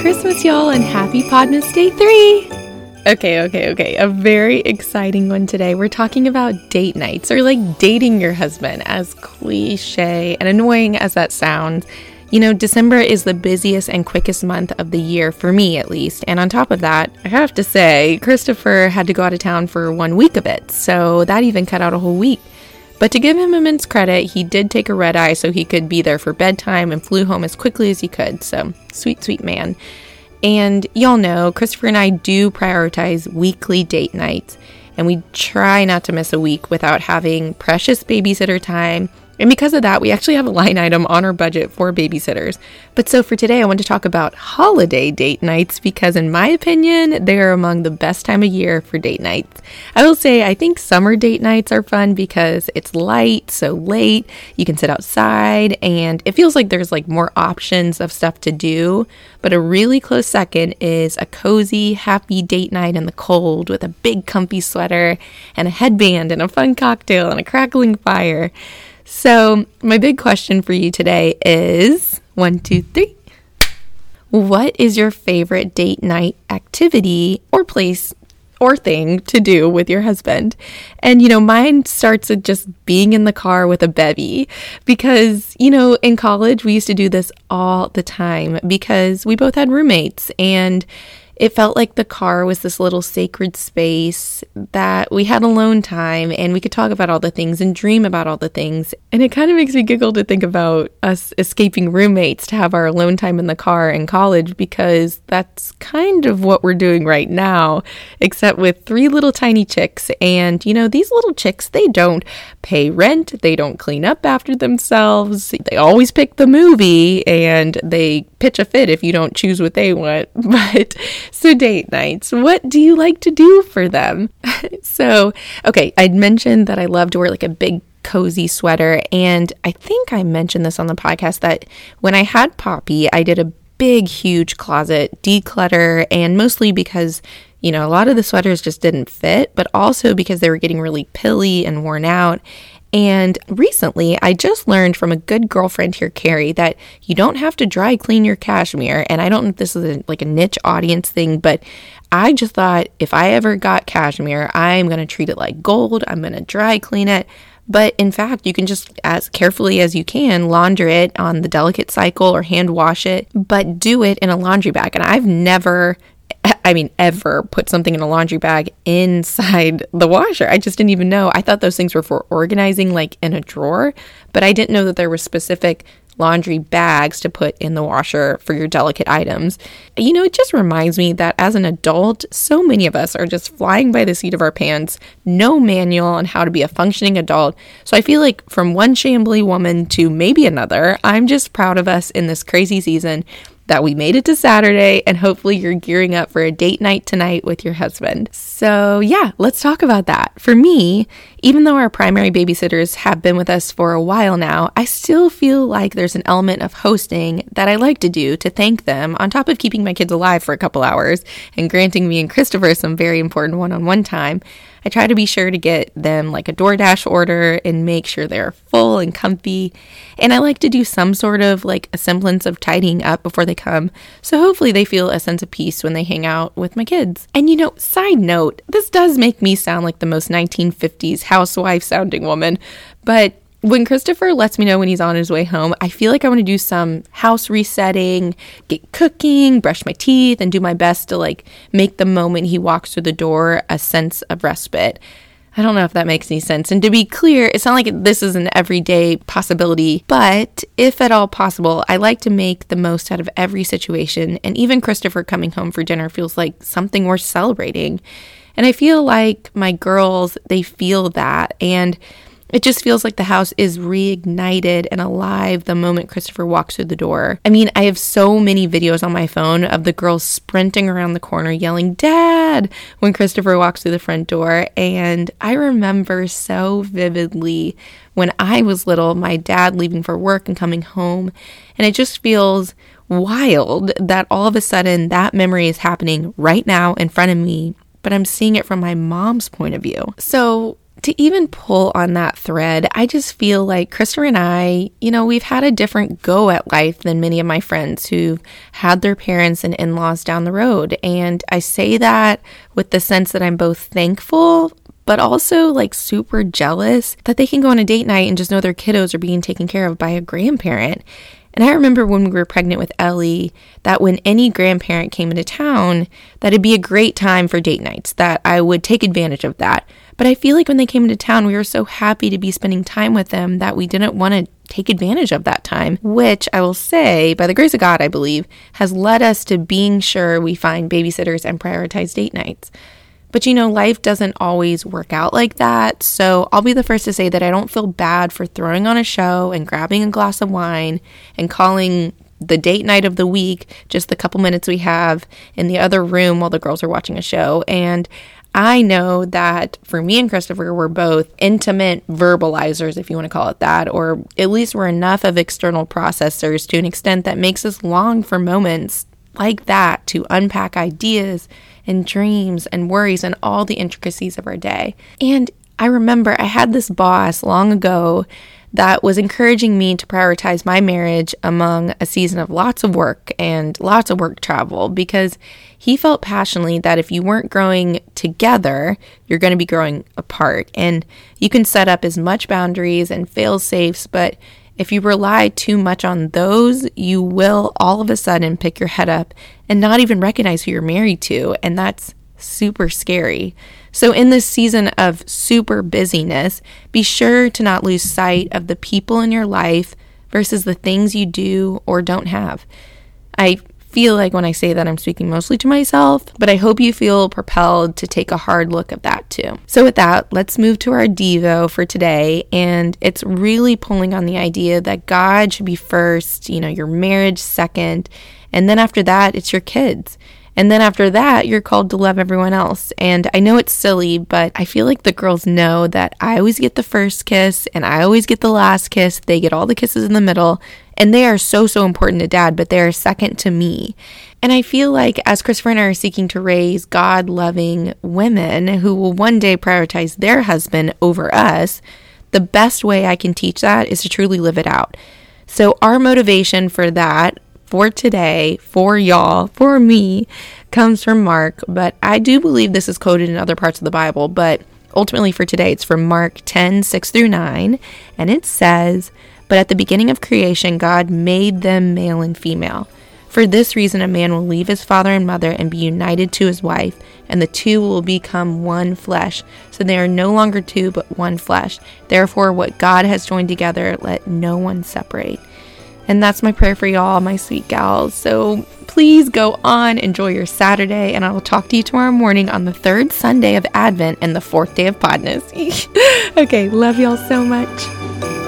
Christmas, y'all, and happy Podmas Day 3! Okay, okay, okay. A very exciting one today. We're talking about date nights or like dating your husband, as cliche and annoying as that sounds. You know, December is the busiest and quickest month of the year, for me at least. And on top of that, I have to say, Christopher had to go out of town for one week of it. So that even cut out a whole week. But to give him immense credit, he did take a red eye so he could be there for bedtime and flew home as quickly as he could. So, sweet, sweet man. And y'all know, Christopher and I do prioritize weekly date nights, and we try not to miss a week without having precious babysitter time and because of that, we actually have a line item on our budget for babysitters. But so for today, I want to talk about holiday date nights because, in my opinion, they are among the best time of year for date nights. I will say, I think summer date nights are fun because it's light, so late, you can sit outside, and it feels like there's like more options of stuff to do. But a really close second is a cozy, happy date night in the cold with a big, comfy sweater and a headband and a fun cocktail and a crackling fire. So, my big question for you today is one, two, three. What is your favorite date night activity or place or thing to do with your husband. And, you know, mine starts with just being in the car with a bevy because, you know, in college we used to do this all the time because we both had roommates and it felt like the car was this little sacred space that we had alone time and we could talk about all the things and dream about all the things. And it kind of makes me giggle to think about us escaping roommates to have our alone time in the car in college because that's kind of what we're doing right now, except with three little tiny chicks. And, you know, these little chicks, they don't pay rent, they don't clean up after themselves, they always pick the movie and they pitch a fit if you don't choose what they want. But so, date nights, what do you like to do for them? so, okay, I'd mentioned that I love to wear like a big cozy sweater. And I think I mentioned this on the podcast that when I had Poppy, I did a big, huge closet declutter, and mostly because you know, a lot of the sweaters just didn't fit, but also because they were getting really pilly and worn out. And recently, I just learned from a good girlfriend here, Carrie, that you don't have to dry clean your cashmere. And I don't know if this is a, like a niche audience thing, but I just thought if I ever got cashmere, I'm going to treat it like gold. I'm going to dry clean it. But in fact, you can just, as carefully as you can, launder it on the delicate cycle or hand wash it, but do it in a laundry bag. And I've never I mean, ever put something in a laundry bag inside the washer. I just didn't even know. I thought those things were for organizing, like in a drawer, but I didn't know that there were specific laundry bags to put in the washer for your delicate items. You know, it just reminds me that as an adult, so many of us are just flying by the seat of our pants, no manual on how to be a functioning adult. So I feel like from one shambly woman to maybe another, I'm just proud of us in this crazy season that we made it to Saturday and hopefully you're gearing up for a date night tonight with your husband. So, yeah, let's talk about that. For me, even though our primary babysitters have been with us for a while now, I still feel like there's an element of hosting that I like to do to thank them, on top of keeping my kids alive for a couple hours and granting me and Christopher some very important one on one time. I try to be sure to get them like a DoorDash order and make sure they're full and comfy. And I like to do some sort of like a semblance of tidying up before they come. So hopefully they feel a sense of peace when they hang out with my kids. And you know, side note, this does make me sound like the most 1950s housewife sounding woman, but when Christopher lets me know when he's on his way home, I feel like I want to do some house resetting, get cooking, brush my teeth, and do my best to like make the moment he walks through the door a sense of respite. I don't know if that makes any sense. And to be clear, it's not like this is an everyday possibility, but if at all possible, I like to make the most out of every situation. And even Christopher coming home for dinner feels like something worth celebrating. And I feel like my girls, they feel that. And it just feels like the house is reignited and alive the moment Christopher walks through the door. I mean, I have so many videos on my phone of the girls sprinting around the corner yelling, Dad, when Christopher walks through the front door. And I remember so vividly when I was little, my dad leaving for work and coming home. And it just feels wild that all of a sudden that memory is happening right now in front of me, but I'm seeing it from my mom's point of view. So, to even pull on that thread, I just feel like Christopher and I, you know, we've had a different go at life than many of my friends who've had their parents and in laws down the road. And I say that with the sense that I'm both thankful, but also like super jealous that they can go on a date night and just know their kiddos are being taken care of by a grandparent. And I remember when we were pregnant with Ellie that when any grandparent came into town, that it'd be a great time for date nights, that I would take advantage of that. But I feel like when they came into town, we were so happy to be spending time with them that we didn't want to take advantage of that time, which I will say, by the grace of God, I believe, has led us to being sure we find babysitters and prioritize date nights. But you know, life doesn't always work out like that. So I'll be the first to say that I don't feel bad for throwing on a show and grabbing a glass of wine and calling the date night of the week just the couple minutes we have in the other room while the girls are watching a show. And I know that for me and Christopher, we're both intimate verbalizers, if you want to call it that, or at least we're enough of external processors to an extent that makes us long for moments like that to unpack ideas and dreams and worries and all the intricacies of our day. And I remember I had this boss long ago that was encouraging me to prioritize my marriage among a season of lots of work and lots of work travel because he felt passionately that if you weren't growing together, you're going to be growing apart. And you can set up as much boundaries and fail safes, but if you rely too much on those, you will all of a sudden pick your head up and not even recognize who you're married to. And that's super scary. So, in this season of super busyness, be sure to not lose sight of the people in your life versus the things you do or don't have. I feel like when I say that, I'm speaking mostly to myself, but I hope you feel propelled to take a hard look at that too. So, with that, let's move to our Devo for today. And it's really pulling on the idea that God should be first, you know, your marriage second, and then after that, it's your kids. And then after that, you're called to love everyone else. And I know it's silly, but I feel like the girls know that I always get the first kiss and I always get the last kiss. They get all the kisses in the middle. And they are so, so important to dad, but they are second to me. And I feel like as Christopher and I are seeking to raise God loving women who will one day prioritize their husband over us, the best way I can teach that is to truly live it out. So, our motivation for that for today, for y'all, for me, comes from Mark, but I do believe this is quoted in other parts of the Bible, but ultimately for today, it's from Mark 10 6 through 9, and it says, But at the beginning of creation, God made them male and female. For this reason, a man will leave his father and mother and be united to his wife, and the two will become one flesh. So they are no longer two, but one flesh. Therefore, what God has joined together, let no one separate. And that's my prayer for y'all, my sweet gals. So please go on, enjoy your Saturday, and I will talk to you tomorrow morning on the third Sunday of Advent and the fourth day of Podmas. okay, love y'all so much.